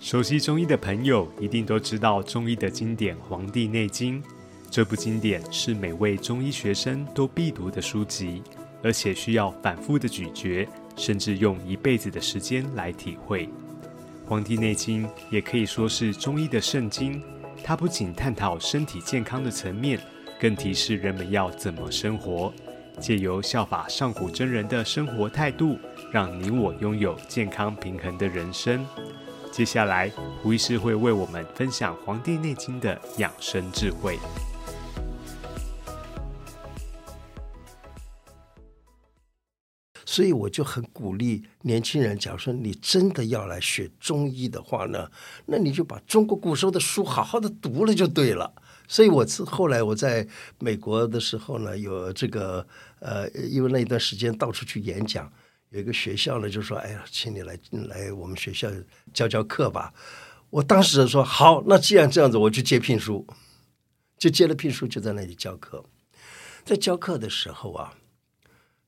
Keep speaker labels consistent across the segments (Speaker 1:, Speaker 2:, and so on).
Speaker 1: 熟悉中医的朋友一定都知道中医的经典《黄帝内经》。这部经典是每位中医学生都必读的书籍，而且需要反复的咀嚼，甚至用一辈子的时间来体会。《黄帝内经》也可以说是中医的圣经，它不仅探讨身体健康的层面，更提示人们要怎么生活，借由效法上古真人的生活态度，让你我拥有健康平衡的人生。接下来，胡医师会为我们分享《黄帝内经》的养生智慧。
Speaker 2: 所以我就很鼓励年轻人，假如说你真的要来学中医的话呢，那你就把中国古时候的书好好的读了就对了。所以我自后来我在美国的时候呢，有这个呃，因为那一段时间到处去演讲。有一个学校呢，就说：“哎呀，请你来来我们学校教教课吧。”我当时说：“好，那既然这样子，我去接聘书，就接了聘书，就在那里教课。在教课的时候啊，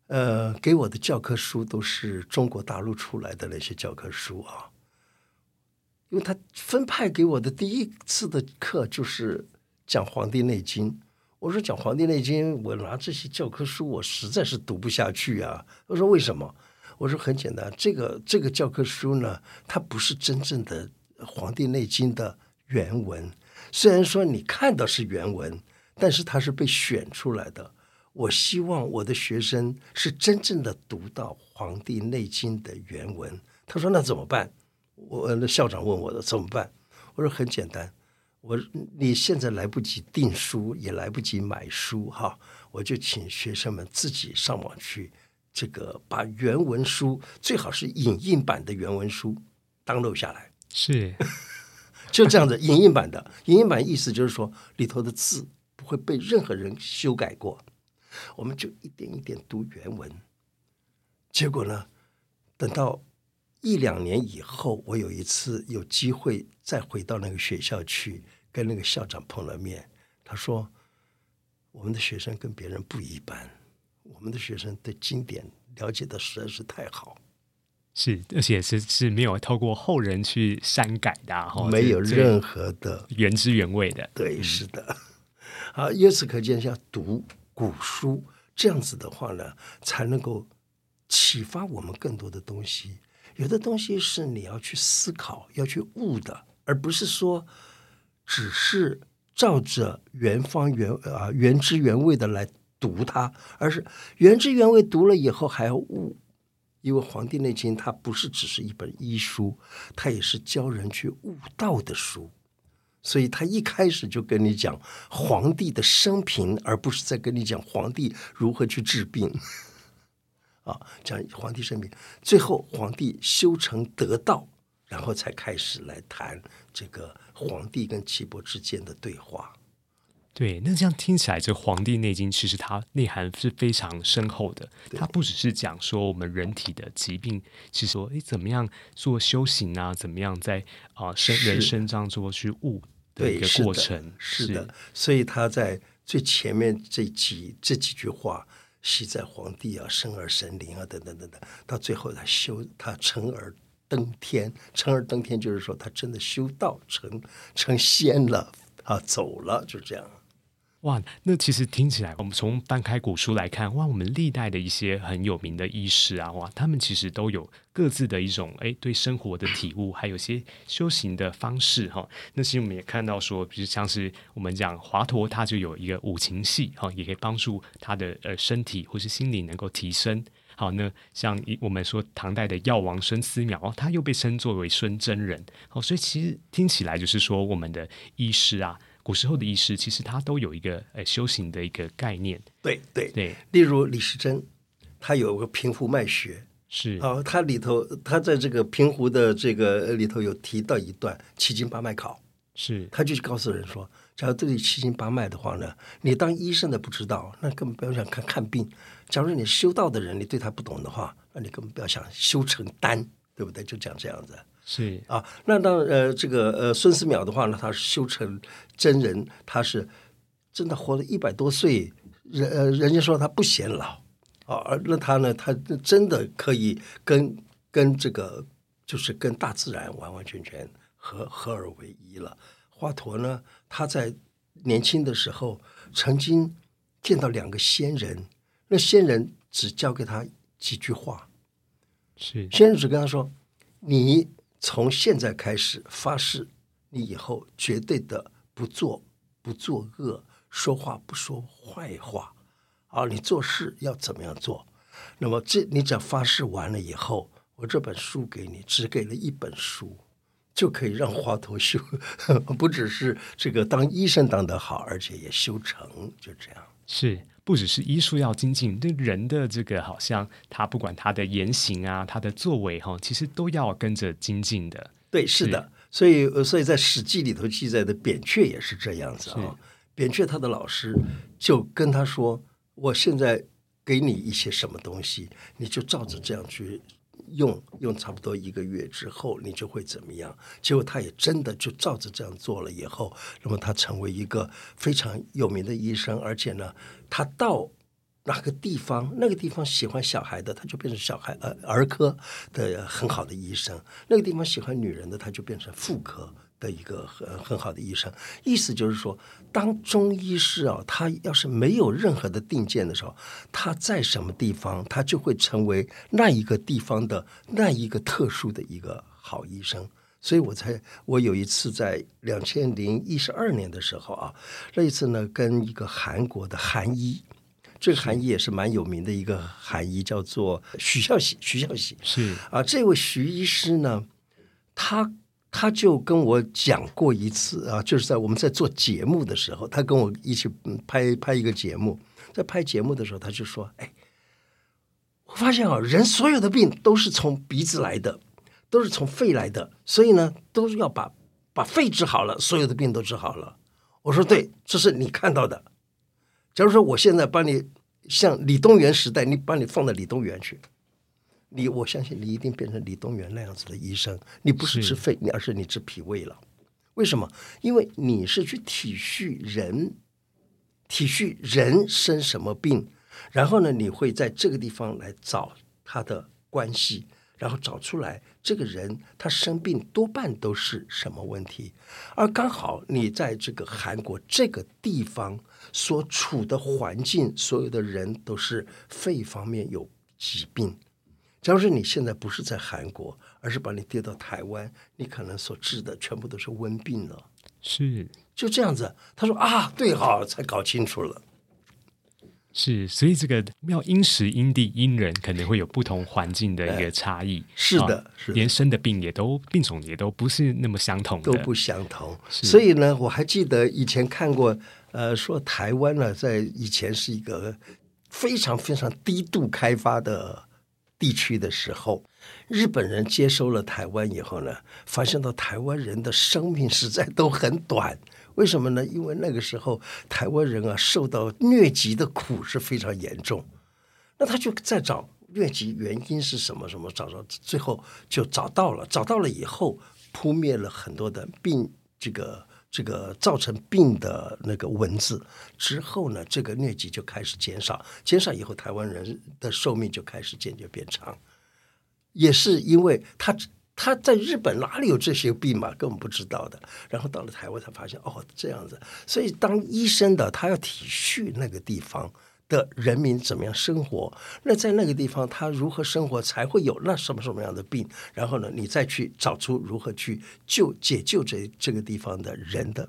Speaker 2: 呃，给我的教科书都是中国大陆出来的那些教科书啊，因为他分派给我的第一次的课就是讲《黄帝内经》。”我说讲《黄帝内经》，我拿这些教科书，我实在是读不下去啊。我说为什么？我说很简单，这个这个教科书呢，它不是真正的《黄帝内经》的原文。虽然说你看到是原文，但是它是被选出来的。我希望我的学生是真正的读到《黄帝内经》的原文。他说那怎么办？我那校长问我的怎么办？我说很简单。我你现在来不及订书，也来不及买书哈，我就请学生们自己上网去，这个把原文书最好是影印版的原文书 download 下来，
Speaker 1: 是
Speaker 2: 就这样子影印版的，影印版意思就是说里头的字不会被任何人修改过，我们就一点一点读原文，结果呢，等到。一两年以后，我有一次有机会再回到那个学校去，跟那个校长碰了面。他说：“我们的学生跟别人不一般，我们的学生对经典了解的实在是太好，
Speaker 1: 是而且是是没有透过后人去删改的，
Speaker 2: 没有任何的
Speaker 1: 原汁原味的。
Speaker 2: 对，是的。好，由此可见，像读古书这样子的话呢，才能够启发我们更多的东西。”有的东西是你要去思考、要去悟的，而不是说只是照着原方原啊原汁原味的来读它，而是原汁原味读了以后还要悟。因为《黄帝内经》它不是只是一本医书，它也是教人去悟道的书，所以他一开始就跟你讲皇帝的生平，而不是在跟你讲皇帝如何去治病。啊，讲皇帝生平，最后皇帝修成得道，然后才开始来谈这个皇帝跟岐伯之间的对话。
Speaker 1: 对，那这样听起来，这《黄帝内经》其实它内涵是非常深厚的。它不只是讲说我们人体的疾病，其实说诶怎么样做修行啊，怎么样在啊生人生当中去悟的一个过程。
Speaker 2: 是的，所以他在最前面这几这几句话。系在皇帝啊，生而神灵啊，等等等等，到最后他修，他成而登天，成而登天就是说他真的修道成成仙了啊，走了，就这样。
Speaker 1: 哇，那其实听起来，我们从翻开古书来看，哇，我们历代的一些很有名的医师啊，哇，他们其实都有各自的一种哎对生活的体悟，还有些修行的方式哈。那其实我们也看到说，比如像是我们讲华佗，他就有一个五禽戏哈，也可以帮助他的呃身体或是心理能够提升。好，那像我们说唐代的药王孙思邈，他又被称作为孙真人。好，所以其实听起来就是说，我们的医师啊。古时候的医师其实他都有一个呃修行的一个概念，
Speaker 2: 对对
Speaker 1: 对。
Speaker 2: 例如李时珍，他有个平湖脉学，
Speaker 1: 是
Speaker 2: 啊，他里头他在这个平湖的这个里头有提到一段七经八脉考，
Speaker 1: 是
Speaker 2: 他就告诉人说，假如这里七经八脉的话呢，你当医生的不知道，那根本不要想看看病；假如你修道的人，你对他不懂的话，那你根本不要想修成丹，对不对？就讲这样子。
Speaker 1: 是
Speaker 2: 啊，那当呃这个呃孙思邈的话呢，他是修成真人，他是真的活了一百多岁，人呃人家说他不显老啊，而那他呢，他真的可以跟跟这个就是跟大自然完完全全合合二为一了。华佗呢，他在年轻的时候曾经见到两个仙人，那仙人只教给他几句话，
Speaker 1: 是
Speaker 2: 仙人只跟他说：“你从现在开始发誓，你以后绝对的不做不作恶，说话不说坏话，啊，你做事要怎么样做？那么这你只要发誓完了以后，我这本书给你，只给了一本书。”就可以让华佗修，不只是这个当医生当得好，而且也修成，就这样。
Speaker 1: 是，不只是医术要精进，对人的这个好像他不管他的言行啊，他的作为哈，其实都要跟着精进的。
Speaker 2: 对，是的。所以，所以在《史记》里头记载的扁鹊也是这样子啊。扁鹊他的老师就跟他说：“我现在给你一些什么东西，你就照着这样去。”用用差不多一个月之后，你就会怎么样？结果他也真的就照着这样做了。以后，那么他成为一个非常有名的医生，而且呢，他到哪个地方，那个地方喜欢小孩的，他就变成小孩呃儿科的很好的医生；那个地方喜欢女人的，他就变成妇科。的一个很很好的医生，意思就是说，当中医师啊，他要是没有任何的定见的时候，他在什么地方，他就会成为那一个地方的那一个特殊的一个好医生。所以我才我有一次在两千零一十二年的时候啊，那一次呢，跟一个韩国的韩医，这个韩医也是蛮有名的一个韩医，叫做徐孝喜，徐孝喜
Speaker 1: 是
Speaker 2: 啊，这位徐医师呢，他。他就跟我讲过一次啊，就是在我们在做节目的时候，他跟我一起拍拍一个节目，在拍节目的时候，他就说：“哎，我发现啊，人所有的病都是从鼻子来的，都是从肺来的，所以呢，都是要把把肺治好了，所有的病都治好了。”我说：“对，这是你看到的。假如说我现在把你像李东垣时代，你把你放到李东垣去。”你我相信你一定变成李东垣那样子的医生，你不是治肺，你而是你治脾胃了。为什么？因为你是去体恤人，体恤人生什么病，然后呢，你会在这个地方来找他的关系，然后找出来这个人他生病多半都是什么问题，而刚好你在这个韩国这个地方所处的环境，所有的人都是肺方面有疾病。假如说你现在不是在韩国，而是把你跌到台湾，你可能所治的全部都是瘟病了。
Speaker 1: 是，
Speaker 2: 就这样子。他说啊，对好，才搞清楚了。
Speaker 1: 是，所以这个要因时因地因人，可能会有不同环境的一个差异。
Speaker 2: 是的，是
Speaker 1: 连生的病也都病种也都不是那么相同，
Speaker 2: 都不相同。所以呢，我还记得以前看过，呃，说台湾呢，在以前是一个非常非常低度开发的。地区的时候，日本人接收了台湾以后呢，发现到台湾人的生命实在都很短。为什么呢？因为那个时候台湾人啊，受到疟疾的苦是非常严重。那他就在找疟疾原因是什么？什么找到最后就找到了，找到了以后扑灭了很多的病，这个。这个造成病的那个蚊子之后呢，这个疟疾就开始减少，减少以后，台湾人的寿命就开始渐渐变长。也是因为他他在日本哪里有这些病嘛，根本不知道的。然后到了台湾才发现，哦，这样子。所以当医生的他要体恤那个地方。的人民怎么样生活？那在那个地方，他如何生活才会有那什么什么样的病？然后呢，你再去找出如何去救解救这这个地方的人的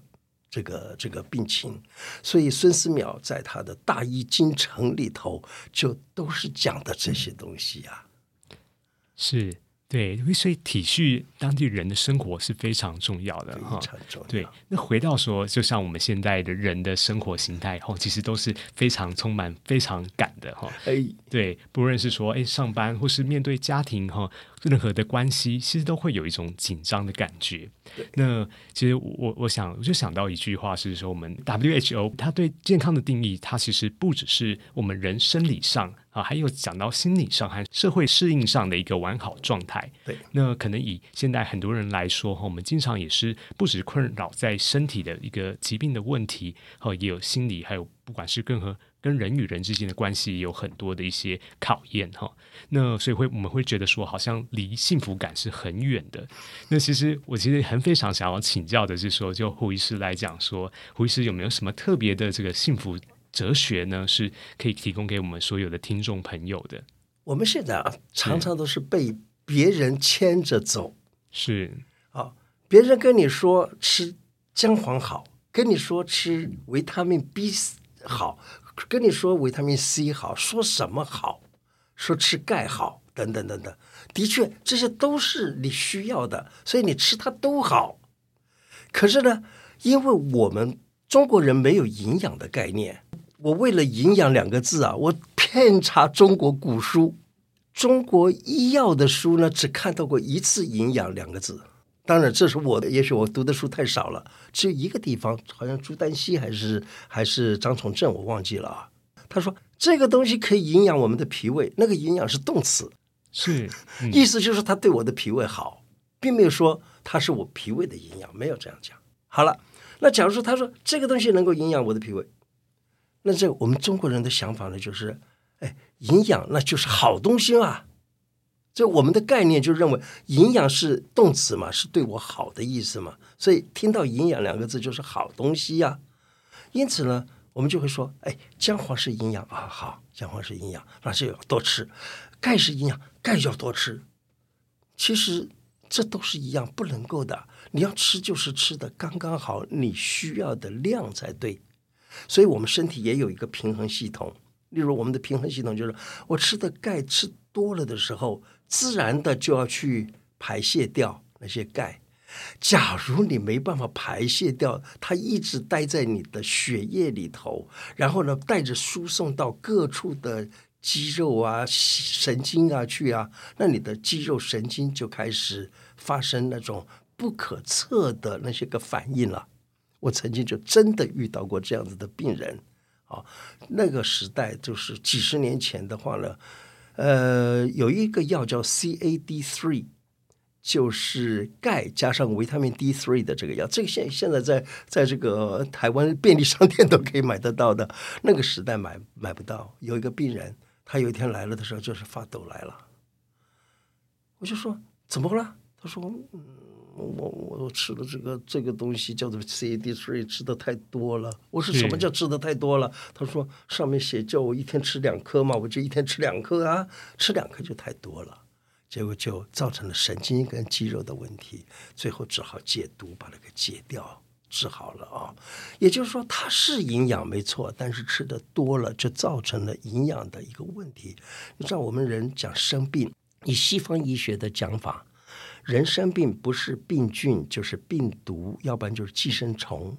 Speaker 2: 这个这个病情。所以孙思邈在他的大医精诚里头，就都是讲的这些东西呀。
Speaker 1: 是。对，所以体恤当地人的生活是非常重要的
Speaker 2: 哈。
Speaker 1: 对，那回到说，就像我们现在的人的生活形态，哈，其实都是非常充满、非常赶的哈。
Speaker 2: 哎，
Speaker 1: 对，不论是说哎上班，或是面对家庭哈，任何的关系，其实都会有一种紧张的感觉。那其实我我想，我就想到一句话是说，我们 WHO 它对健康的定义，它其实不只是我们人生理上。啊，还有讲到心理上和社会适应上的一个完好状态。
Speaker 2: 对，
Speaker 1: 那可能以现在很多人来说哈，我们经常也是不止困扰在身体的一个疾病的问题，哈，也有心理，还有不管是更和跟人与人之间的关系，有很多的一些考验哈。那所以会我们会觉得说，好像离幸福感是很远的。那其实我其实很非常想要请教的是说，就胡医师来讲说，胡医师有没有什么特别的这个幸福哲学呢？是可以提供给我们所有的听众朋友的？
Speaker 2: 我们现在啊，常常都是被别人牵着走。
Speaker 1: 是
Speaker 2: 啊，别人跟你说吃姜黄好，跟你说吃维他命 B 好，跟你说维他命 C 好，说什么好？说吃钙好，等等等等，的确这些都是你需要的，所以你吃它都好。可是呢，因为我们中国人没有营养的概念，我为了“营养”两个字啊，我遍查中国古书、中国医药的书呢，只看到过一次“营养”两个字。当然，这是我的，也许我读的书太少了，只有一个地方，好像朱丹溪还是还是张崇正，我忘记了啊。他说。这个东西可以营养我们的脾胃，那个营养是动词，
Speaker 1: 是
Speaker 2: 意思就是它对我的脾胃好，并没有说它是我脾胃的营养，没有这样讲。好了，那假如说他说这个东西能够营养我的脾胃，那这我们中国人的想法呢，就是哎，营养那就是好东西嘛。这我们的概念就认为营养是动词嘛，是对我好的意思嘛，所以听到营养两个字就是好东西呀。因此呢。我们就会说，哎，姜黄是营养啊，好，姜黄是营养，那就要多吃；钙是营养，钙要多吃。其实这都是一样，不能够的。你要吃就是吃的刚刚好，你需要的量才对。所以我们身体也有一个平衡系统。例如，我们的平衡系统就是，我吃的钙吃多了的时候，自然的就要去排泄掉那些钙。假如你没办法排泄掉，它一直待在你的血液里头，然后呢，带着输送到各处的肌肉啊、神经啊去啊，那你的肌肉神经就开始发生那种不可测的那些个反应了。我曾经就真的遇到过这样子的病人啊，那个时代就是几十年前的话呢，呃，有一个药叫 CAD three。就是钙加上维他命 D three 的这个药，这个现现在在在这个台湾便利商店都可以买得到的，那个时代买买不到。有一个病人，他有一天来了的时候，就是发抖来了。我就说怎么了？他说：“嗯，我我我吃了这个这个东西叫做 C D three，吃的太多了。”我说：“什么叫吃的太多了？”他说：“上面写叫我一天吃两颗嘛，我就一天吃两颗啊，吃两颗就太多了。”结果就造成了神经跟肌肉的问题，最后只好戒毒，把它给戒掉，治好了啊。也就是说，它是营养没错，但是吃的多了，就造成了营养的一个问题。你知道，我们人讲生病，以西方医学的讲法，人生病不是病菌就是病毒，要不然就是寄生虫，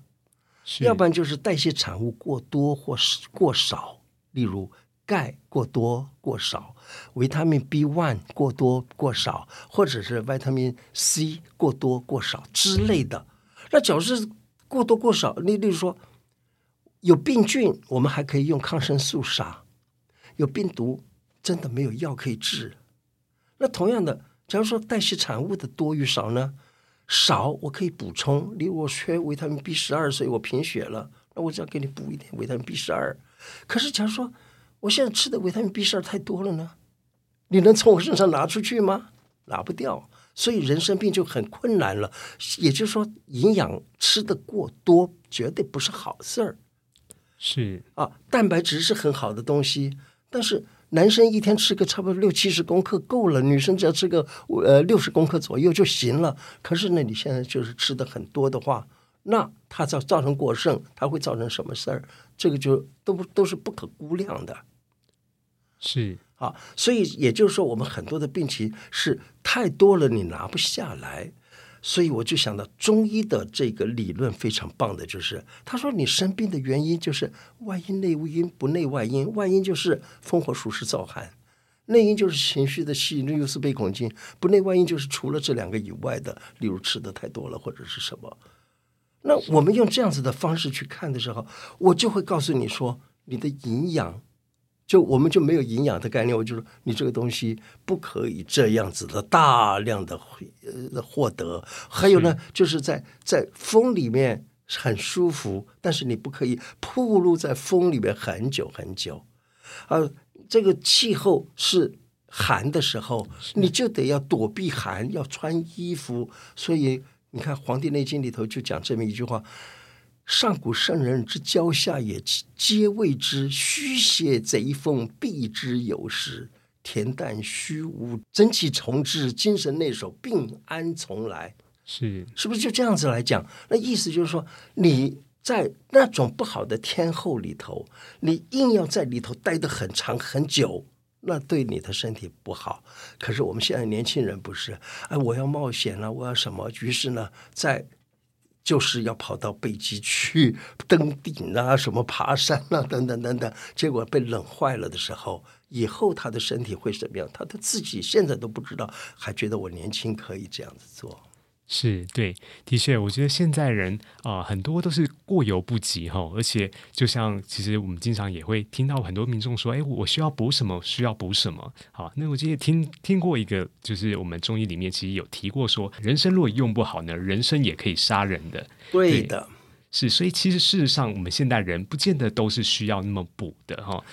Speaker 2: 要不然就是代谢产物过多或是过少，例如。钙过多过少，维他命 B one 过多过少，或者是维他命 C 过多过少之类的。那假如是过多过少，你例如说有病菌，我们还可以用抗生素杀；有病毒，真的没有药可以治。那同样的，假如说代谢产物的多与少呢？少我可以补充，例如我缺维他命 B 十二，所以我贫血了，那我只要给你补一点维他命 B 十二。可是假如说我现在吃的维他命 B 十二太多了呢，你能从我身上拿出去吗？拿不掉，所以人生病就很困难了。也就是说，营养吃的过多绝对不是好事儿。
Speaker 1: 是
Speaker 2: 啊，蛋白质是很好的东西，但是男生一天吃个差不多六七十公克够了，女生只要吃个呃六十公克左右就行了。可是呢，你现在就是吃的很多的话，那它造造成过剩，它会造成什么事儿？这个就都不都是不可估量的。
Speaker 1: 是
Speaker 2: 啊，所以也就是说，我们很多的病情是太多了，你拿不下来。所以我就想到中医的这个理论非常棒的，就是他说你生病的原因就是外因内因不内外因，外因就是风火暑湿燥寒，内因就是情绪的喜怒忧思悲恐惊，不内外因就是除了这两个以外的，例如吃的太多了或者是什么。那我们用这样子的方式去看的时候，我就会告诉你说，你的营养。就我们就没有营养的概念。我就说你这个东西不可以这样子的大量的呃获得。还有呢，就是在在风里面很舒服，但是你不可以暴露在风里面很久很久。啊，这个气候是寒的时候，你就得要躲避寒，要穿衣服。所以你看《黄帝内经》里头就讲这么一句话。上古圣人之交下也，皆谓之虚邪贼风，避之有时。恬淡虚无，真气从之，精神内守，病安从来？
Speaker 1: 是
Speaker 2: 是不是就这样子来讲？那意思就是说，你在那种不好的天候里头，你硬要在里头待得很长很久，那对你的身体不好。可是我们现在年轻人不是，哎，我要冒险了，我要什么？于是呢，在就是要跑到北极去登顶啊，什么爬山啊，等等等等，结果被冷坏了的时候，以后他的身体会怎么样？他他自己现在都不知道，还觉得我年轻可以这样子做。
Speaker 1: 是对，的确，我觉得现在人啊，很多都是过犹不及哈。而且，就像其实我们经常也会听到很多民众说：“哎，我需要补什么？需要补什么？”好，那我记得听听过一个，就是我们中医里面其实有提过说，人参如果用不好呢，人参也可以杀人的。
Speaker 2: 对的，
Speaker 1: 是，所以其实事实上，我们现代人不见得都是需要那么补的哈。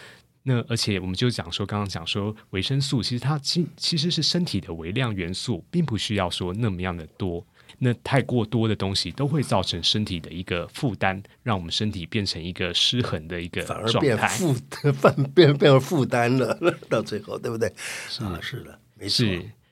Speaker 1: 那而且我们就讲说，刚刚讲说维生素，其实它其其实是身体的微量元素，并不需要说那么样的多。那太过多的东西都会造成身体的一个负担，让我们身体变成一个失衡的一个
Speaker 2: 反而变负 反变变成负担了，到最后对不对？是啊，是的，没错。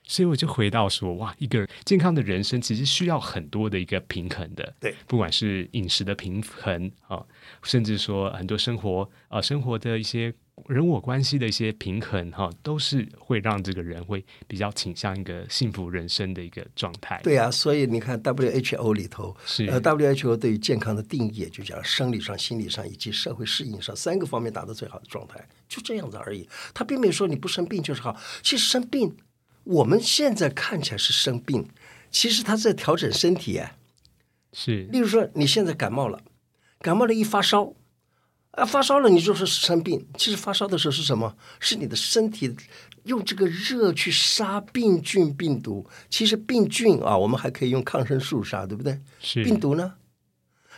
Speaker 1: 所以我就回到说，哇，一个健康的人生其实需要很多的一个平衡的，
Speaker 2: 对，
Speaker 1: 不管是饮食的平衡啊，甚至说很多生活啊，生活的一些。人我关系的一些平衡，哈，都是会让这个人会比较倾向一个幸福人生的一个状态。
Speaker 2: 对啊，所以你看 WHO 里头，
Speaker 1: 是
Speaker 2: 呃 WHO 对于健康的定义，就讲生理上、心理上以及社会适应上三个方面达到最好的状态，就这样子而已。他并没有说你不生病就是好。其实生病，我们现在看起来是生病，其实他在调整身体。
Speaker 1: 是，
Speaker 2: 例如说你现在感冒了，感冒了一发烧。啊，发烧了你就是生病。其实发烧的时候是什么？是你的身体用这个热去杀病菌、病毒。其实病菌啊，我们还可以用抗生素杀，对不对？
Speaker 1: 是。
Speaker 2: 病毒呢？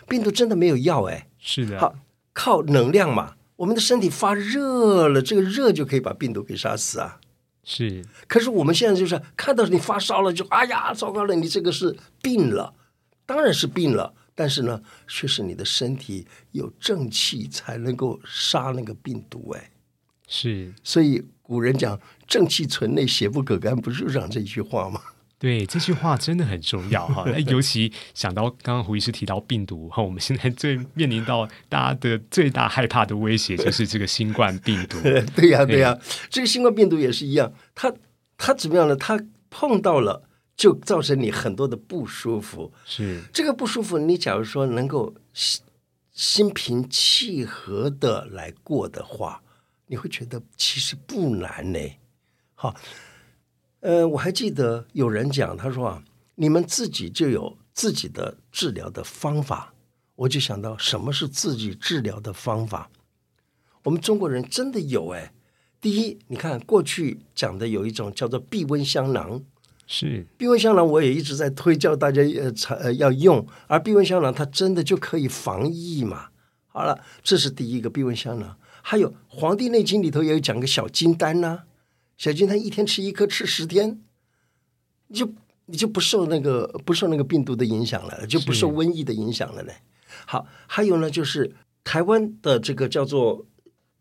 Speaker 2: 病毒真的没有药哎。
Speaker 1: 是的。
Speaker 2: 好，靠能量嘛。我们的身体发热了，这个热就可以把病毒给杀死啊。
Speaker 1: 是。
Speaker 2: 可是我们现在就是看到你发烧了，就哎呀，糟糕了，你这个是病了。当然是病了。但是呢，却是你的身体有正气才能够杀那个病毒哎，
Speaker 1: 是，
Speaker 2: 所以古人讲“正气存内，邪不可干”，不是讲这句话吗？
Speaker 1: 对，这句话真的很重要哈。那尤其想到刚刚胡医师提到病毒哈，我们现在最面临到大家的最大害怕的威胁就是这个新冠病毒。
Speaker 2: 对呀，对呀，这个新冠病毒也是一样，它它怎么样呢？它碰到了。就造成你很多的不舒服。
Speaker 1: 是
Speaker 2: 这个不舒服，你假如说能够心心平气和的来过的话，你会觉得其实不难呢。好，呃，我还记得有人讲，他说啊，你们自己就有自己的治疗的方法。我就想到，什么是自己治疗的方法？我们中国人真的有哎。第一，你看过去讲的有一种叫做避瘟香囊。
Speaker 1: 是
Speaker 2: 避瘟香囊，我也一直在推叫大家呃，呃要用。而避瘟香囊它真的就可以防疫嘛？好了，这是第一个避瘟香囊。还有《黄帝内经》里头也有讲个小金丹呐，小金丹一天吃一颗，吃十天，你就你就不受那个不受那个病毒的影响了，就不受瘟疫的影响了嘞。好，还有呢，就是台湾的这个叫做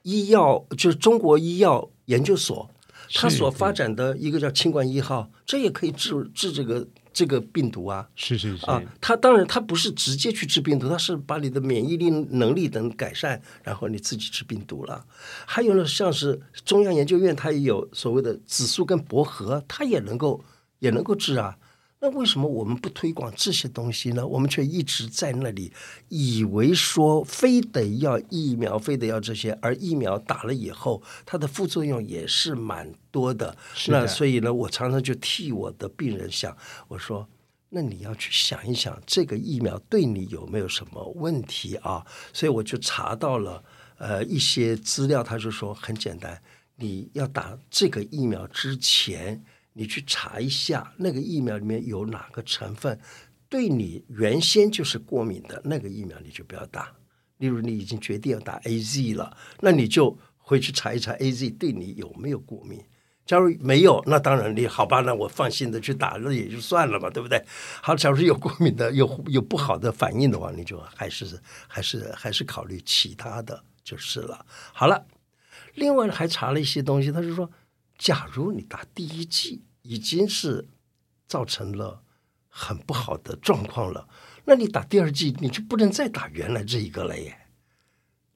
Speaker 2: 医药，就是中国医药研究所。他所发展的一个叫清冠一号，这也可以治治这个这个病毒啊。
Speaker 1: 是是是
Speaker 2: 啊，他当然他不是直接去治病毒，他是把你的免疫力能力等改善，然后你自己治病毒了。还有呢，像是中央研究院，它也有所谓的紫苏跟薄荷，它也能够也能够治啊。那为什么我们不推广这些东西呢？我们却一直在那里以为说非得要疫苗，非得要这些，而疫苗打了以后，它的副作用也是蛮多的。那所以呢，我常常就替我的病人想，我说，那你要去想一想，这个疫苗对你有没有什么问题啊？所以我就查到了，呃一些资料，他就说很简单，你要打这个疫苗之前，你去查一下那个疫苗里面有哪个成分对你原先就是过敏的那个疫苗，你就不要打。例如你已经决定要打 A Z 了，那你就回去查一查 A Z 对你有没有过敏。假如没有，那当然你好吧，那我放心的去打，那也就算了嘛，对不对？好，假如有过敏的，有有不好的反应的话，你就还是还是还是考虑其他的就是了。好了，另外还查了一些东西，他就说，假如你打第一剂已经是造成了很不好的状况了，那你打第二剂你就不能再打原来这一个了耶。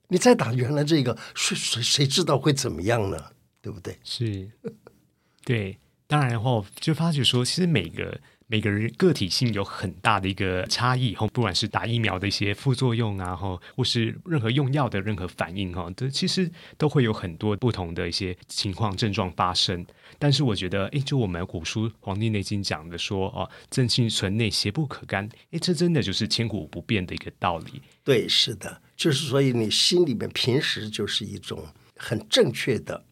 Speaker 2: 你再打原来这个，谁谁谁知道会怎么样呢？对不对？
Speaker 1: 是。对，当然的话，就发觉说，其实每个每个人个体性有很大的一个差异，哈，不管是打疫苗的一些副作用啊，哈，或是任何用药的任何反应，哈，这其实都会有很多不同的一些情况症状发生。但是我觉得，哎，就我们古书《黄帝内经》讲的说，哦，正气存内，邪不可干，哎，这真的就是千古不变的一个道理。
Speaker 2: 对，是的，就是所以你心里面平时就是一种很正确的。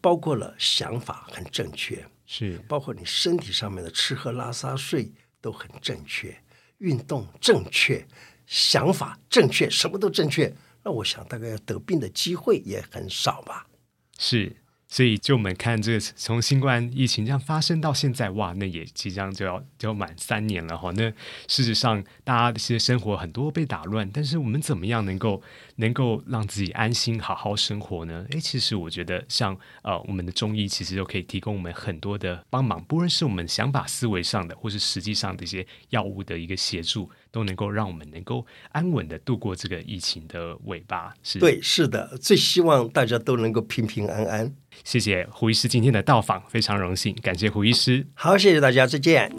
Speaker 2: 包括了想法很正确，
Speaker 1: 是
Speaker 2: 包括你身体上面的吃喝拉撒睡都很正确，运动正确，想法正确，什么都正确。那我想大概要得病的机会也很少吧？
Speaker 1: 是。所以，就我们看这个从新冠疫情这样发生到现在，哇，那也即将就要就要满三年了哈。那事实上，大家的些生活很多被打乱，但是我们怎么样能够能够让自己安心好好生活呢？诶，其实我觉得，像呃，我们的中医其实就可以提供我们很多的帮忙，不论是我们想法思维上的，或是实际上的一些药物的一个协助。都能够让我们能够安稳的度过这个疫情的尾巴，是
Speaker 2: 对，是的，最希望大家都能够平平安安。
Speaker 1: 谢谢胡医师今天的到访，非常荣幸，感谢胡医师。
Speaker 2: 好，谢谢大家，再见。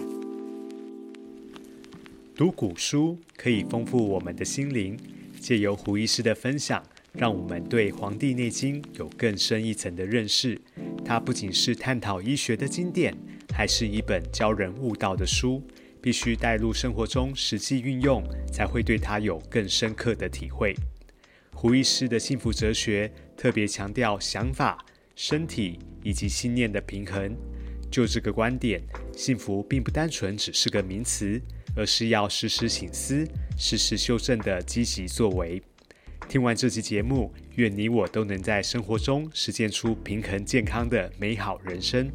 Speaker 1: 读古书可以丰富我们的心灵，借由胡医师的分享，让我们对《黄帝内经》有更深一层的认识。它不仅是探讨医学的经典，还是一本教人悟道的书。必须带入生活中实际运用，才会对它有更深刻的体会。胡医师的幸福哲学特别强调想法、身体以及信念的平衡。就这个观点，幸福并不单纯只是个名词，而是要时时醒思、时时修正的积极作为。听完这期节目，愿你我都能在生活中实践出平衡健康的美好人生。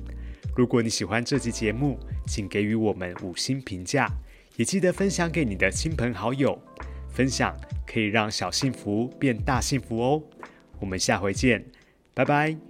Speaker 1: 如果你喜欢这期节目，请给予我们五星评价，也记得分享给你的亲朋好友。分享可以让小幸福变大幸福哦。我们下回见，拜拜。